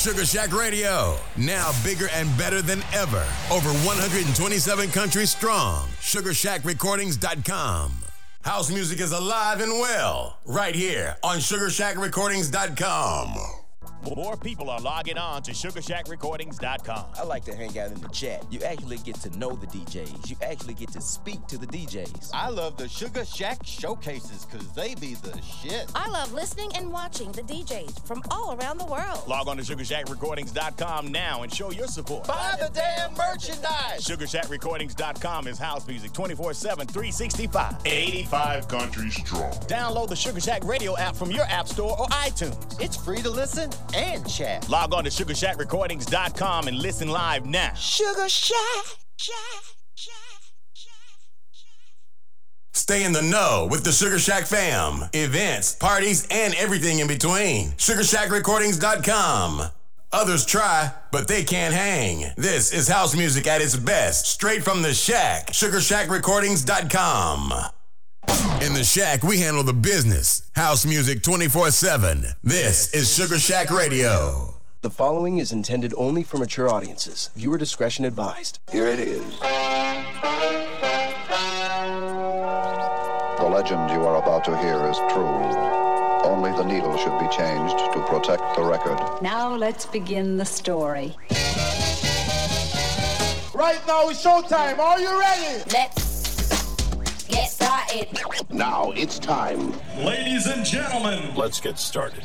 Sugar Shack Radio, now bigger and better than ever. Over 127 countries strong. SugarShackRecordings.com. House music is alive and well, right here on SugarShackRecordings.com. More people are logging on to SugarShackRecordings.com. I like to hang out in the chat. You actually get to know the DJs. You actually get to speak to the DJs. I love the Sugar Shack showcases because they be the shit. I love listening and watching the DJs from all around the world. Log on to SugarShackRecordings.com now and show your support. Buy the damn merchandise. SugarShackRecordings.com is house music 24 7, 365. 85 countries strong. Download the Sugar Shack Radio app from your App Store or iTunes. It's free to listen and chat. Log on to SugarShackRecordings.com and listen live now. Sugar Shack. Stay in the know with the Sugar Shack fam. Events, parties, and everything in between. SugarShackRecordings.com. Others try, but they can't hang. This is house music at its best, straight from the shack. SugarShackRecordings.com. In the shack, we handle the business. House music 24 7. This is Sugar Shack Radio. The following is intended only for mature audiences. Viewer discretion advised. Here it is. The legend you are about to hear is true. Only the needle should be changed to protect the record. Now let's begin the story. Right now it's showtime. Are you ready? Let's get started. Now it's time. Ladies and gentlemen, let's get started.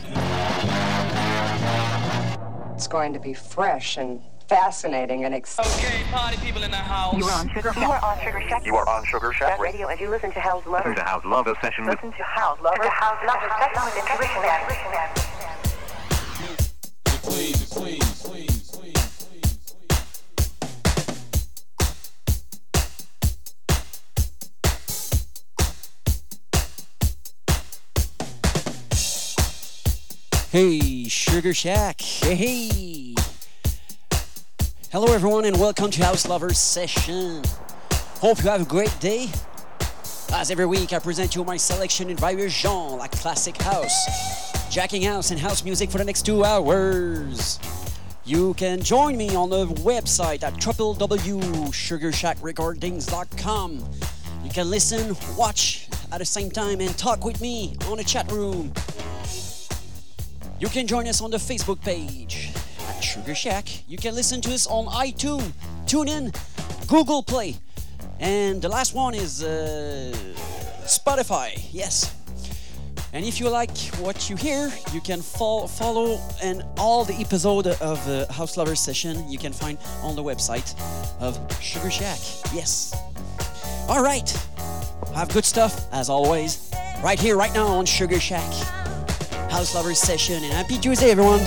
It's going to be fresh and fascinating and exciting. Okay, party people in the house. You are on Sugar Shack. You are on Sugar Shack. You are on Sugar Shack Radio, and you listen to House Lovers. Listen to House Lover session Listen to House Lovers. To House Lovers. Session with Intuition Lab. Please, please, please, please, Hey, Sugar Shack. Hey, hey. Hello, everyone, and welcome to House Lovers Session. Hope you have a great day. As every week, I present you my selection in various genres like classic house, jacking house, and house music for the next two hours. You can join me on the website at www.sugarshackrecordings.com. You can listen, watch at the same time, and talk with me on the chat room. You can join us on the Facebook page at Sugar Shack. You can listen to us on iTunes, TuneIn, Google Play, and the last one is uh, Spotify. Yes. And if you like what you hear, you can fol- follow and all the episode of the House Lover session you can find on the website of Sugar Shack. Yes. All right. Have good stuff as always. Right here, right now on Sugar Shack. House Lovers session, and happy Tuesday, everyone.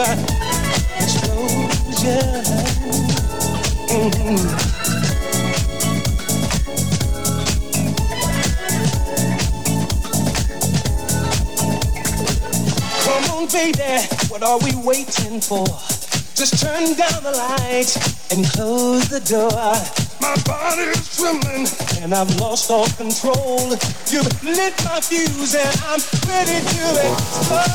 Come on, baby, what are we waiting for? Just turn down the lights and close the door. My body is trembling and I've lost all control. You've lit my fuse and I'm ready to explode.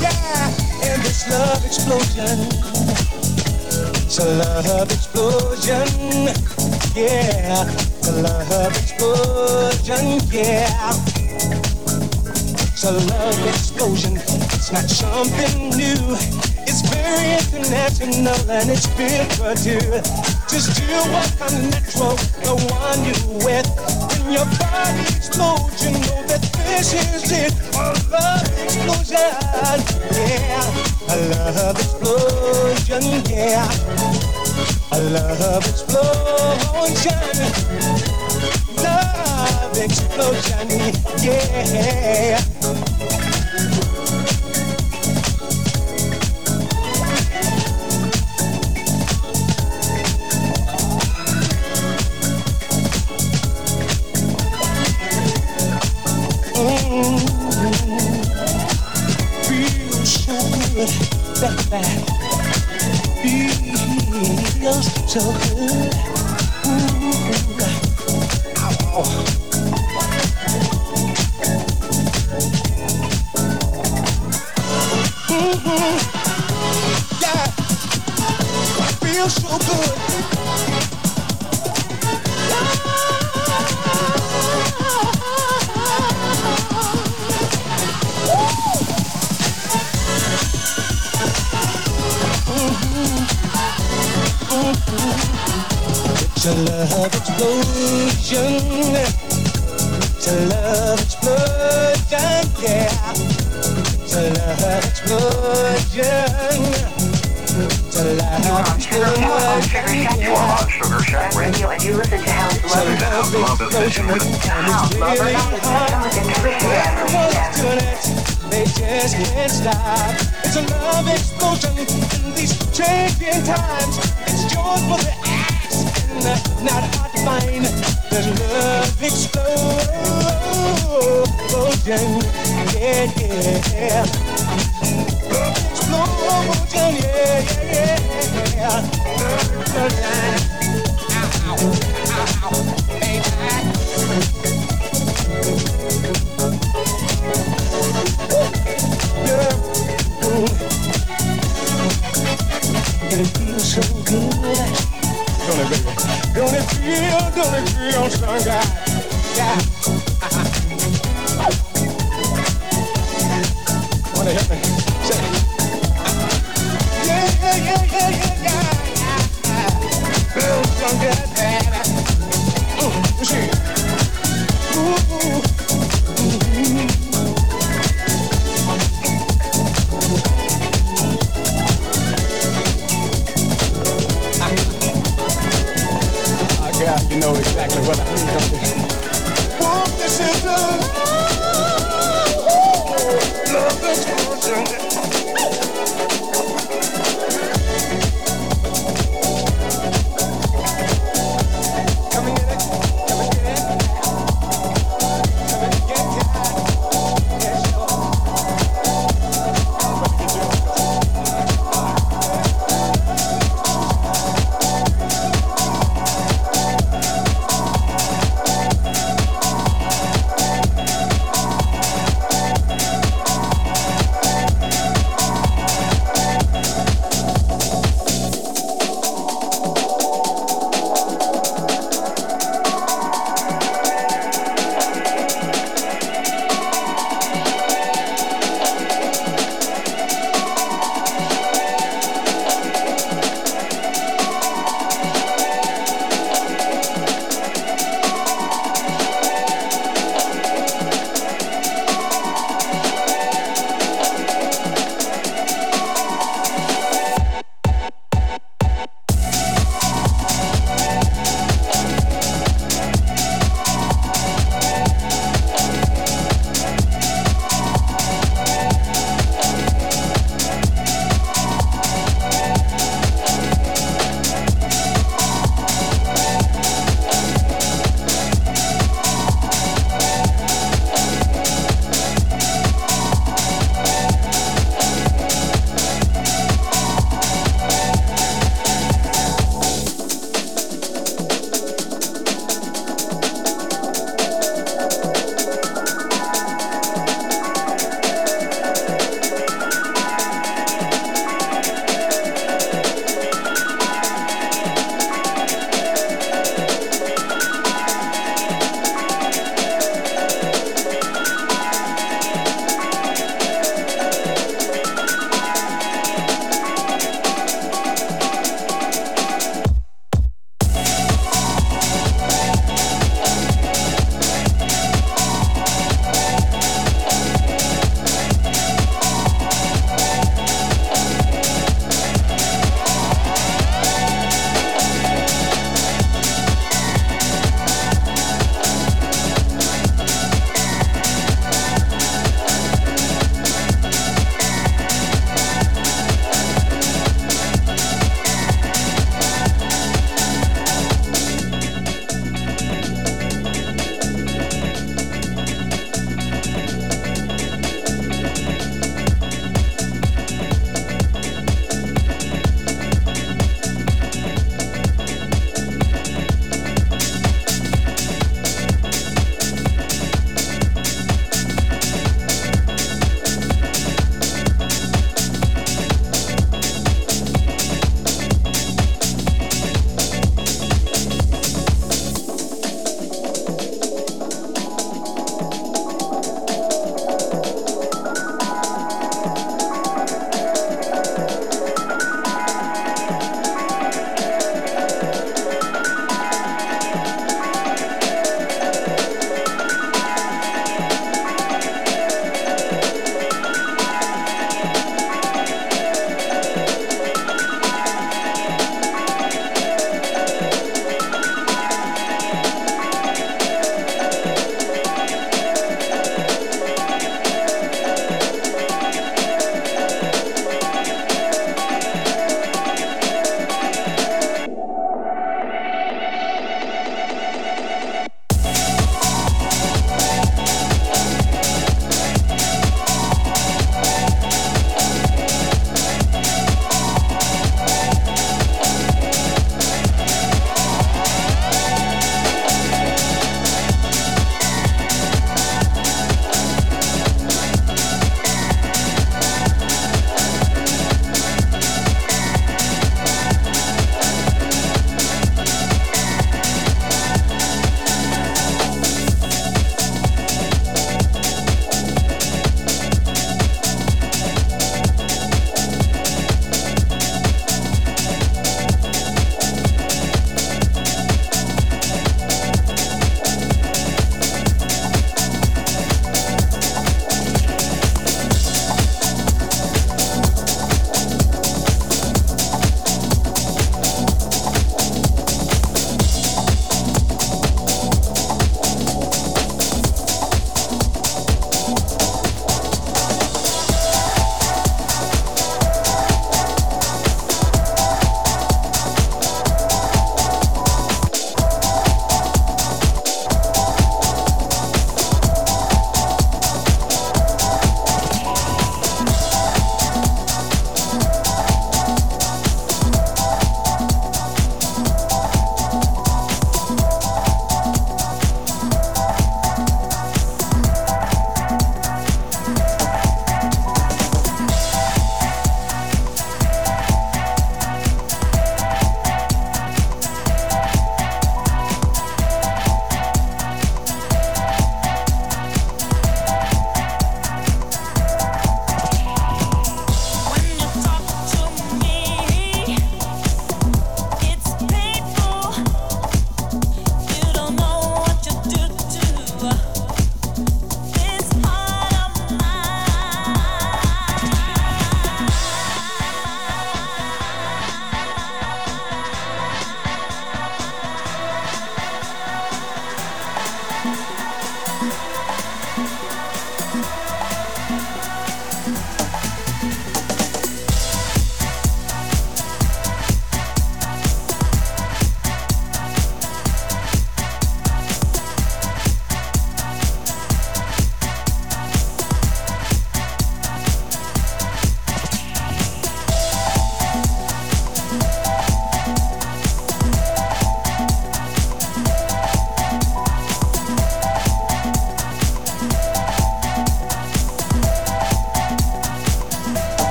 Yeah, and this love explosion. It's a love explosion. Yeah, a love explosion. Yeah. It's a love explosion. It's not something new. Very international and it's spiritual too. Just do what comes natural, the one you with. When your body explodes, you know that this is it. A love explosion. Yeah. A love explosion. Yeah. A love explosion. Love explosion. Yeah. Baby. Feels so good. Ooh. Feels so good. A love explosion. A love explosion, yeah. It's love explosion. It's love explosion. You are on Sugar Shack Radio and you listen to House Love. Love explosion. And it's really hot. Everyone's doing it. They just can't stop. It's a love explosion in these changing times. It's yours for the asking. Not hard to find. There's love explosion. Yeah, yeah. Love explosion. Yeah, yeah, yeah. Explosion. Ow, ow, baby. Feel, don't feel so good? Yeah. Know exactly what I mean. don't you? Oh, this is love.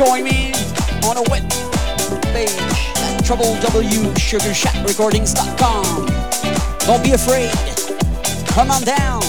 Join me on a web page at www.sugarshackrecordings.com. Don't be afraid. Come on down.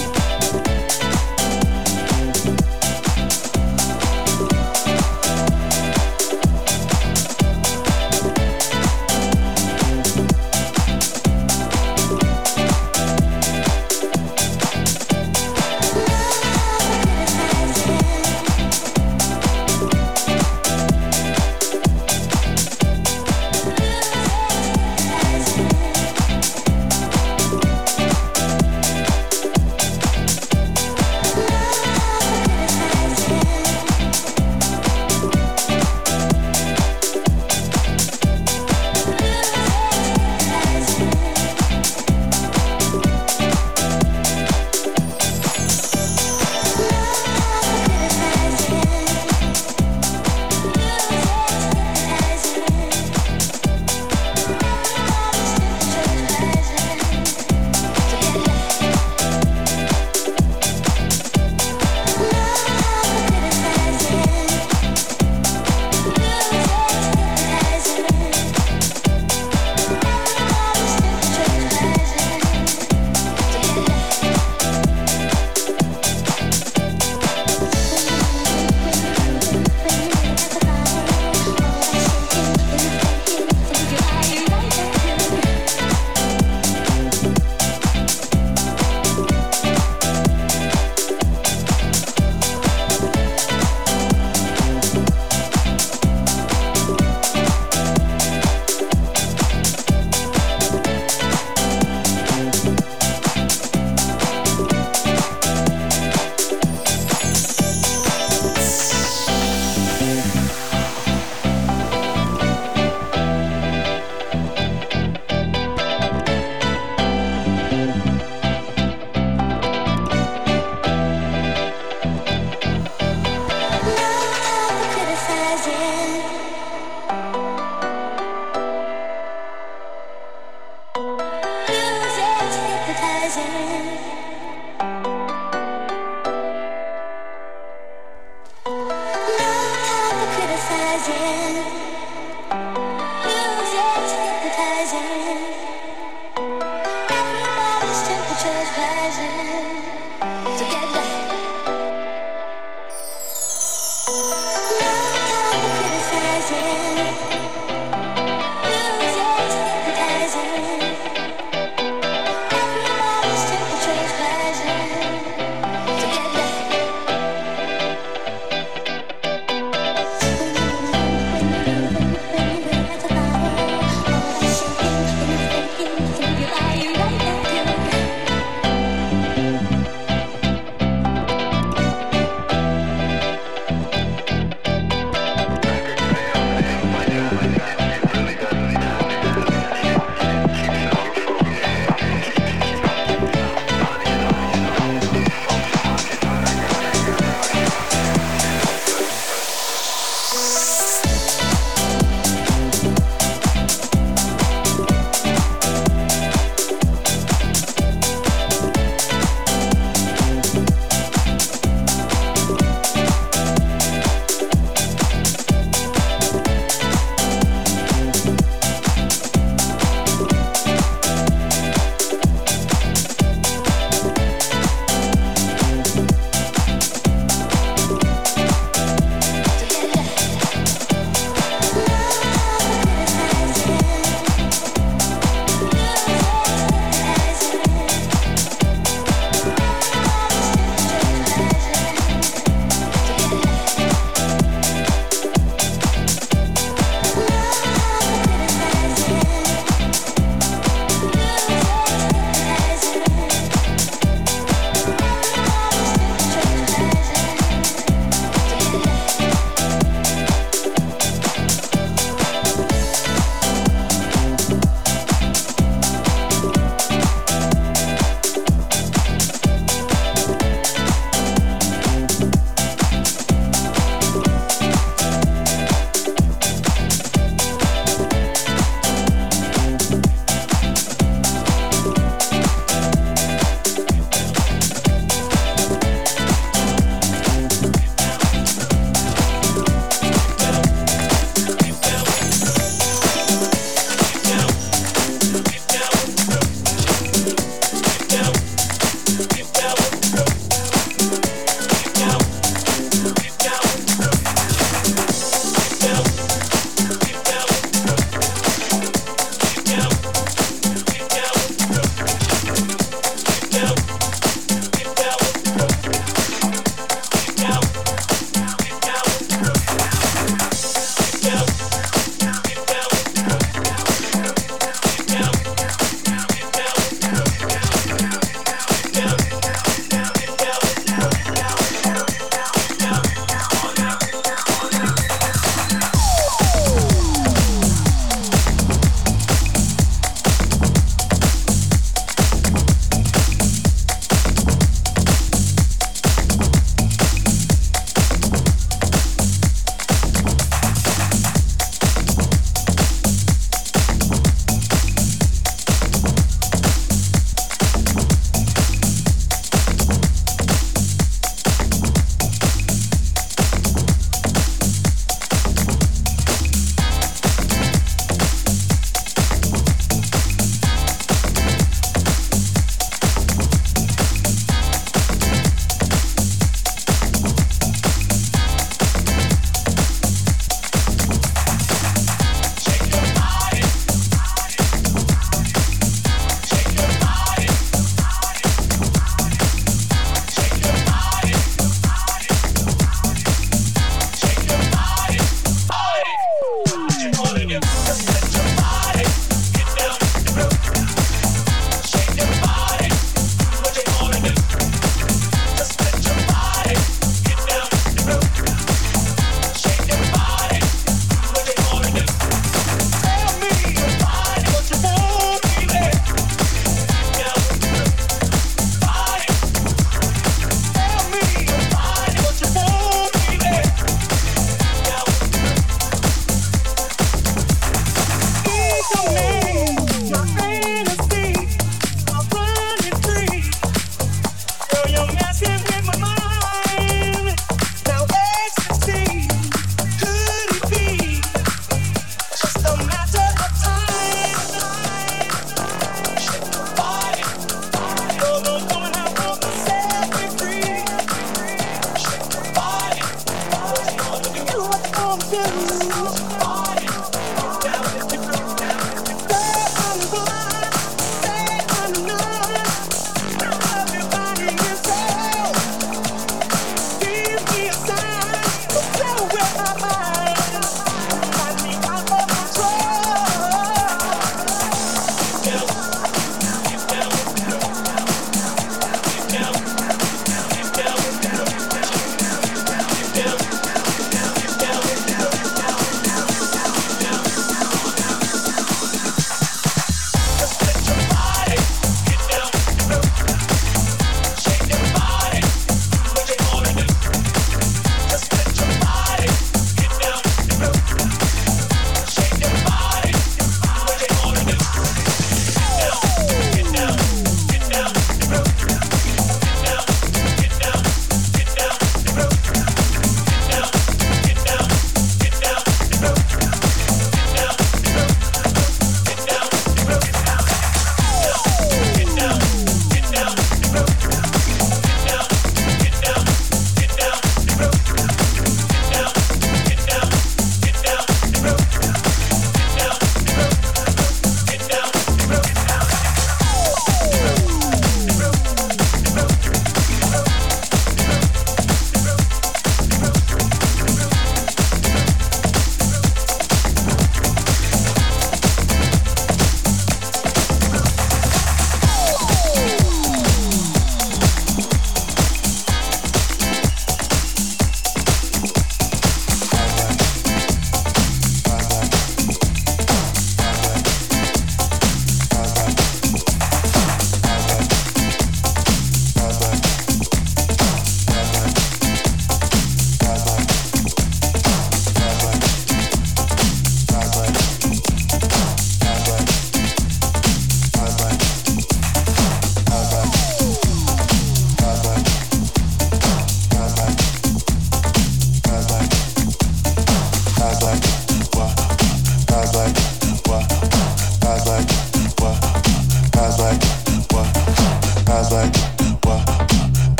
pretend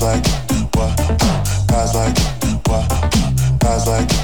Guys like what? Guys like what? Guys like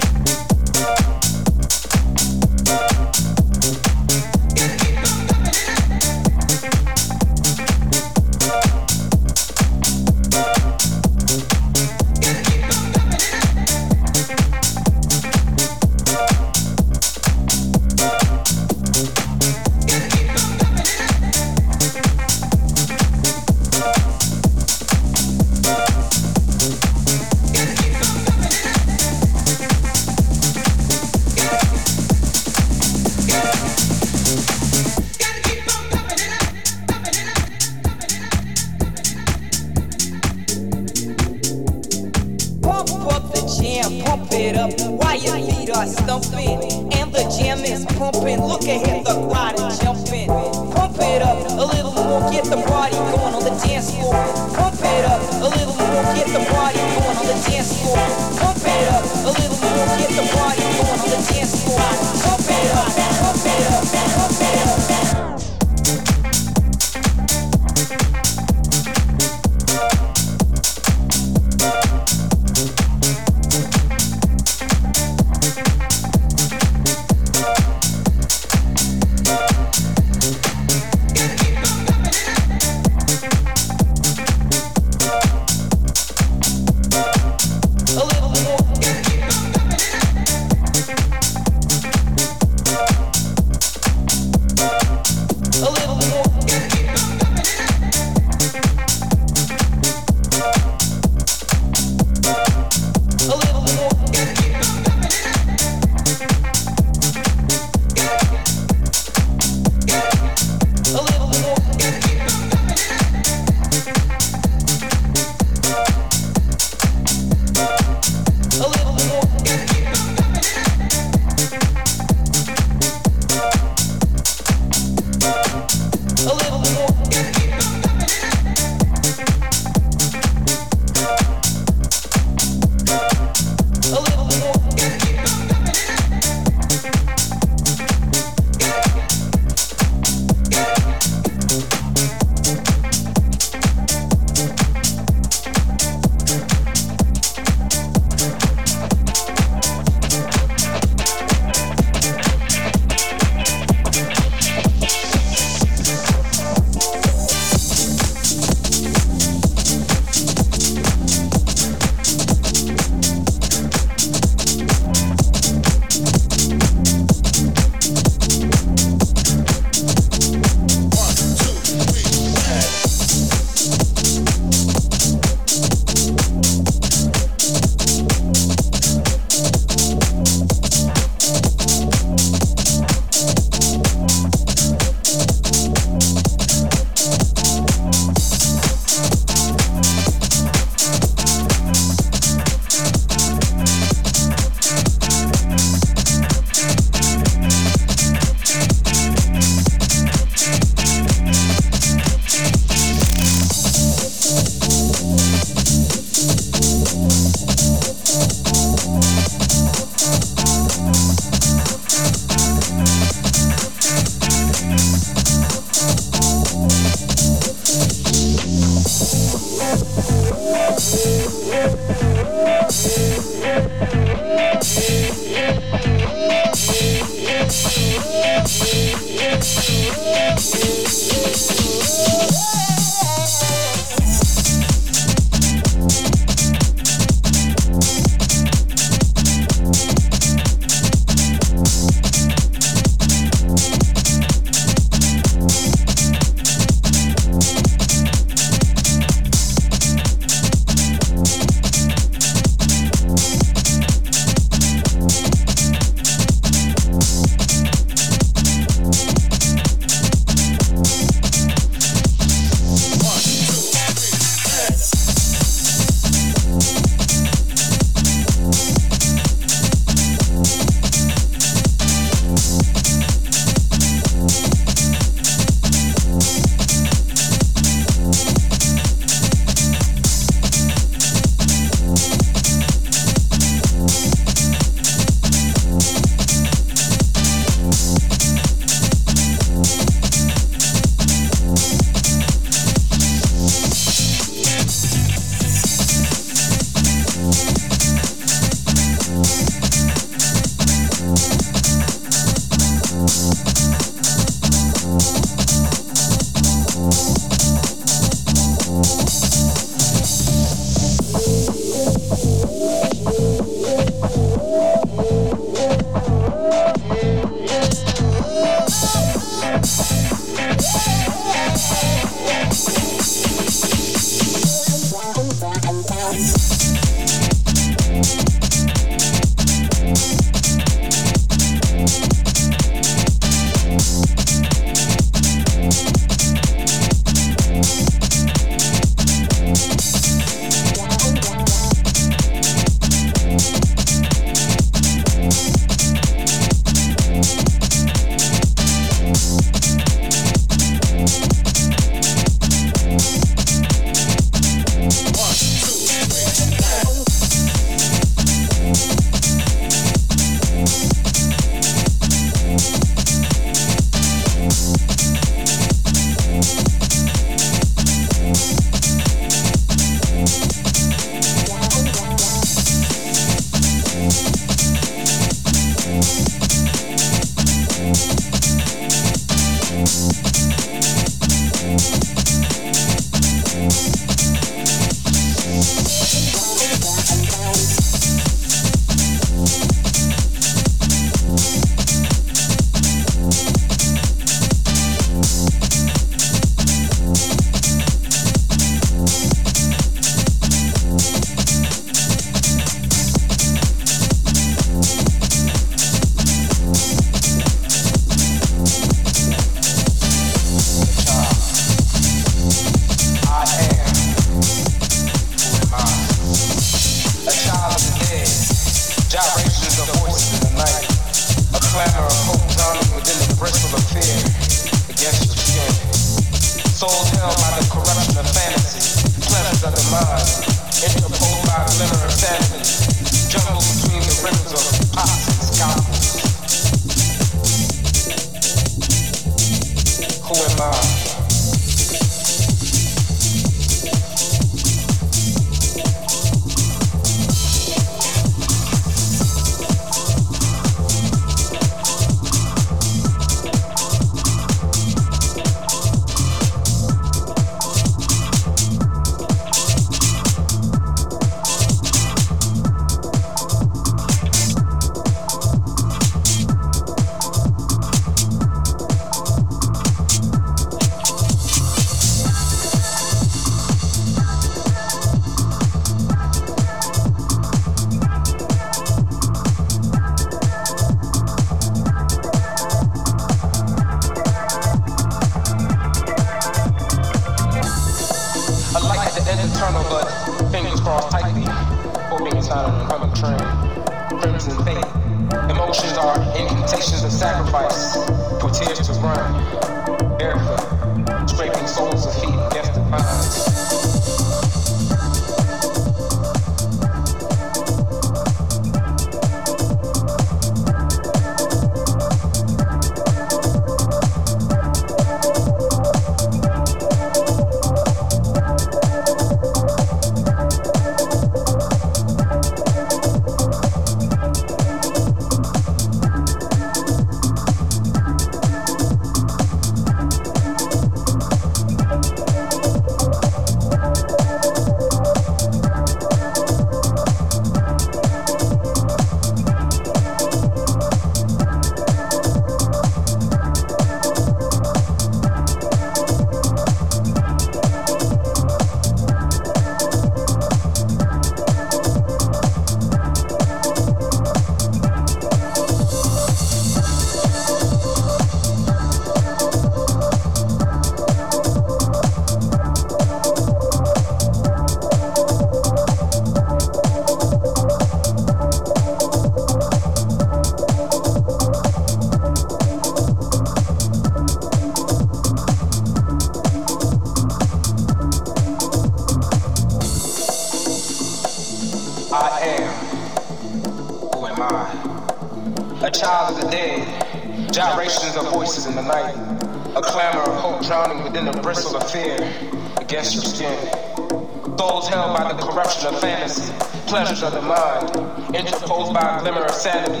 pleasures of the mind, interposed by a glimmer of sanity,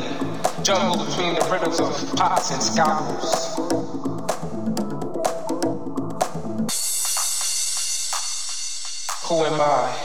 jumbled between the rhythms of pots and scalpels. Who am I?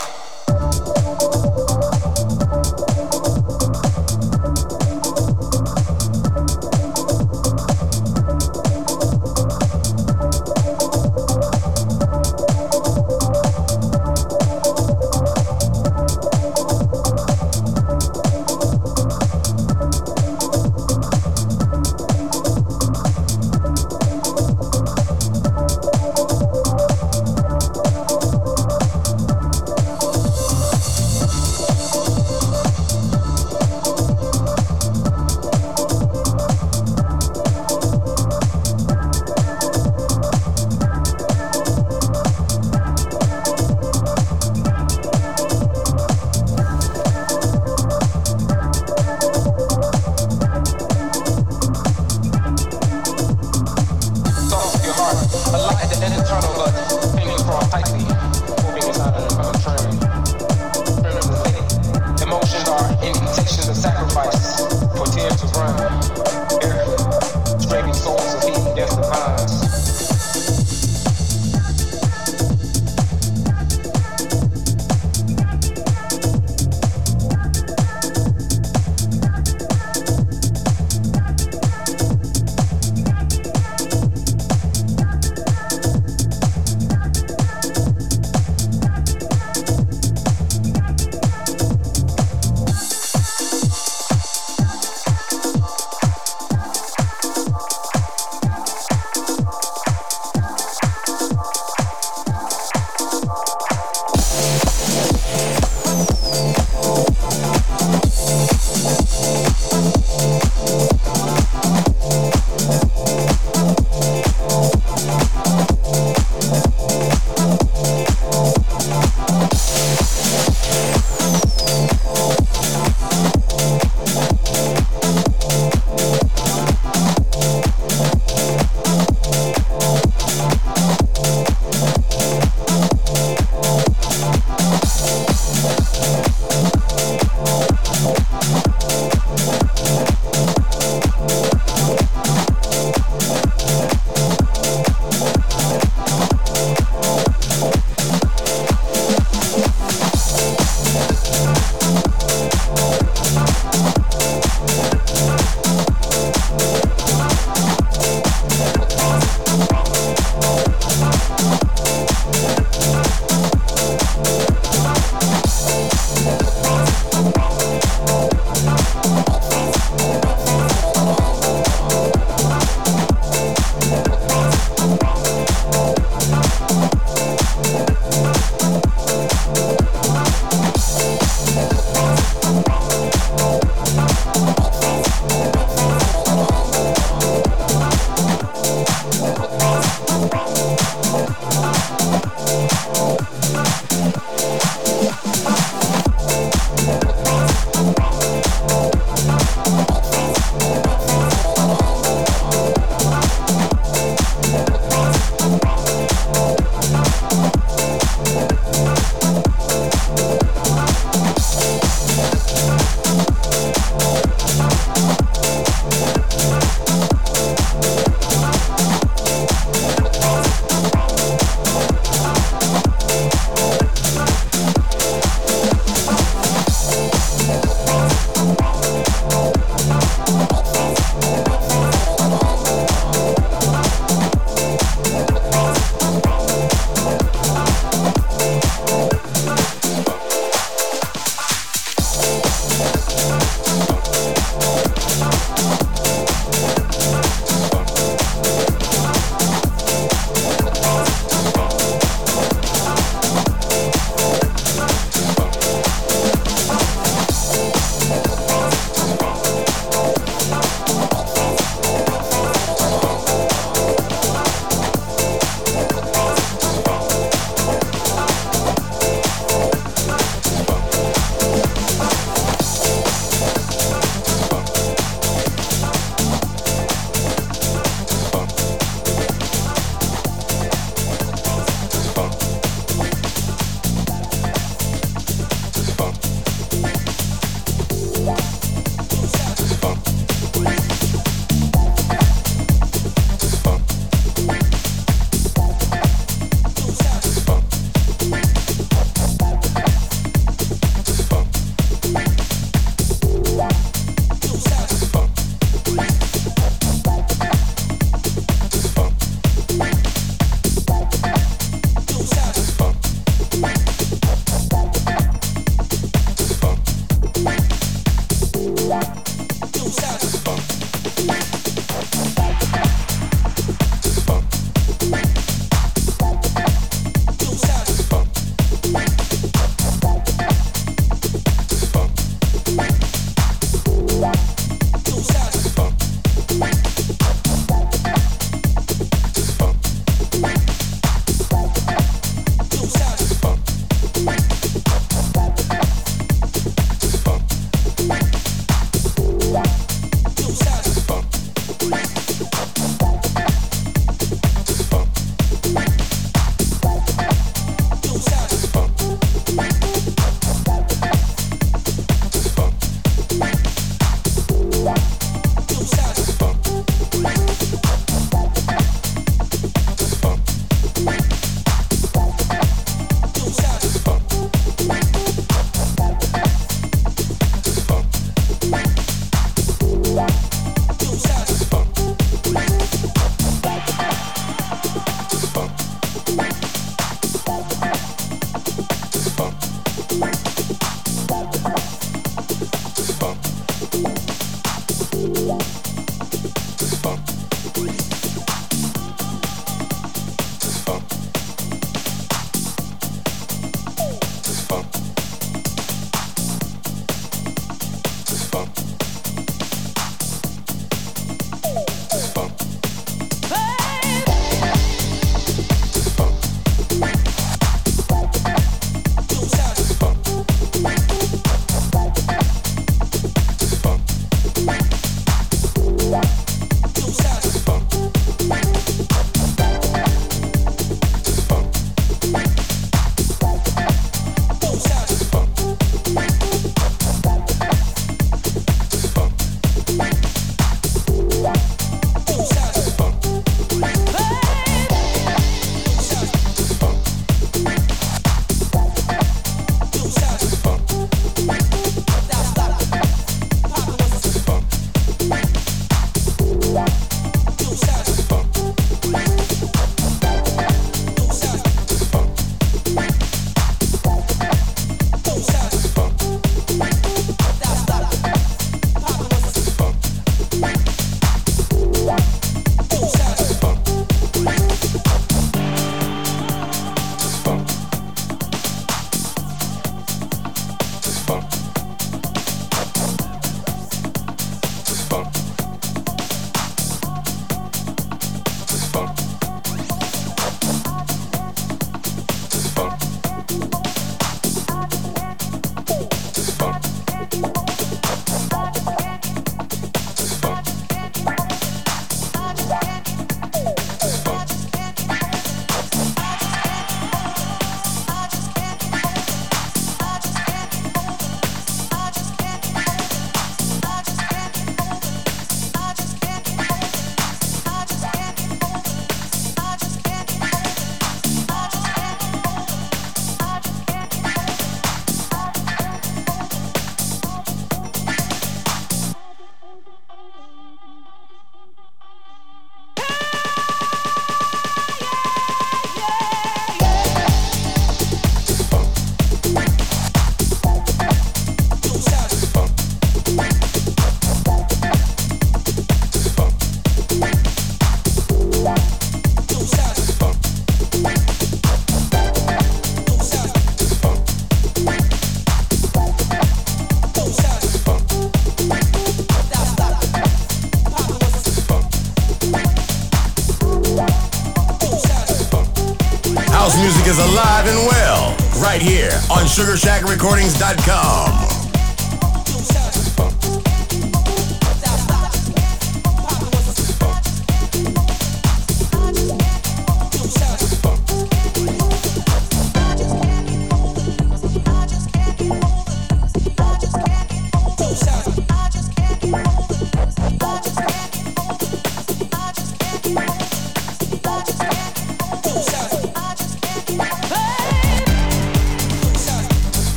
On SugarShackRecordings.com.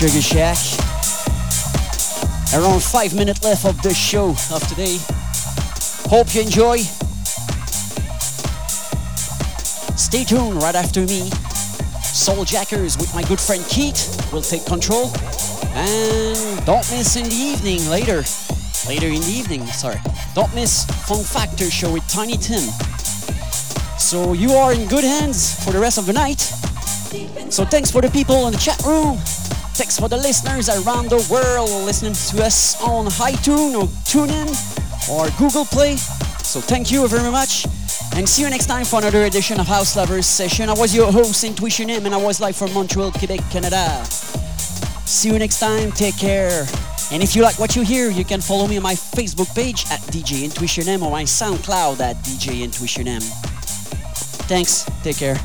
Sugar Shack. Around five minutes left of the show of today. Hope you enjoy. Stay tuned right after me. Soul Jackers with my good friend Keith will take control. And don't miss in the evening later. Later in the evening, sorry. Don't miss Fun Factor show with Tiny Tim. So you are in good hands for the rest of the night. So thanks for the people in the chat room. Thanks for the listeners around the world listening to us on iTunes or TuneIn or Google Play. So thank you very much. And see you next time for another edition of House Lovers Session. I was your host, Intuition M, and I was live from Montreal, Quebec, Canada. See you next time. Take care. And if you like what you hear, you can follow me on my Facebook page at DJ Intuition M or my SoundCloud at DJ Intuition M. Thanks. Take care.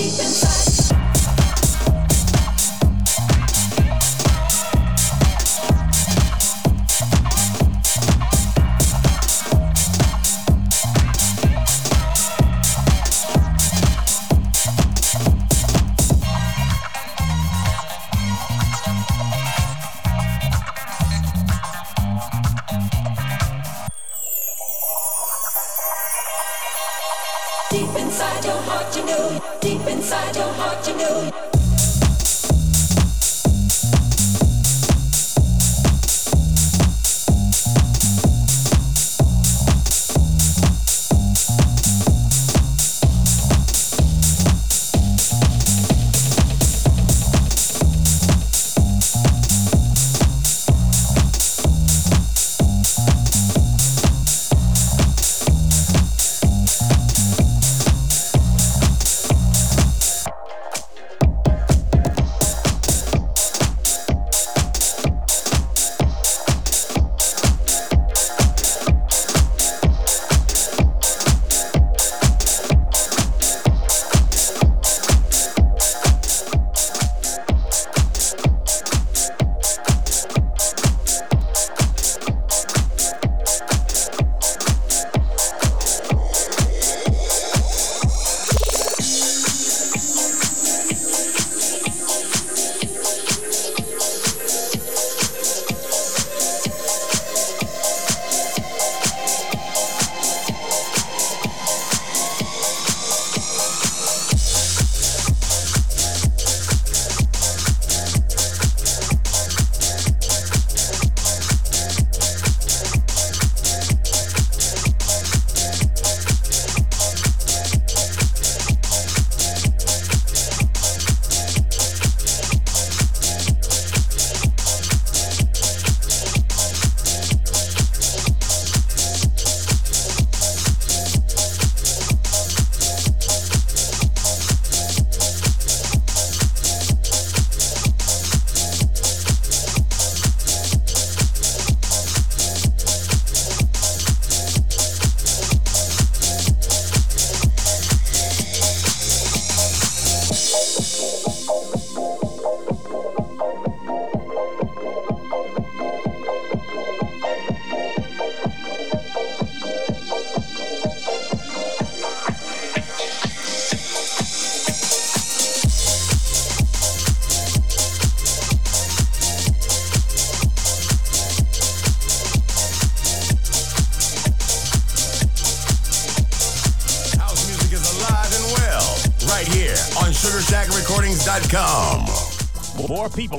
Inside, deep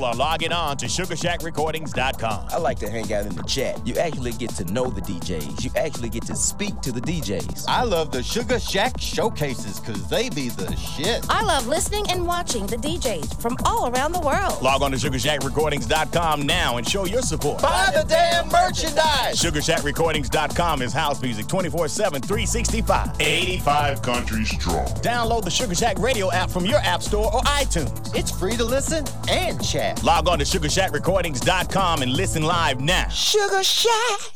people are logging on to SugarShackRecordings.com. I like to hang out in the chat. You actually get to know the DJs. You actually get to speak to the DJs. I love the Sugar Shack showcases because they be the shit. I love listening and watching the DJs from all around the world. Log on to SugarShackRecordings.com now and show your support. Buy the damn merchandise. SugarShackRecordings.com is house music 24 7, 365. 85 countries strong. Download the Sugar Shack radio app from your app store or iTunes. It's free to listen and chat. Log on to SugarShackRecordings.com and listen live now. Sugar Shack.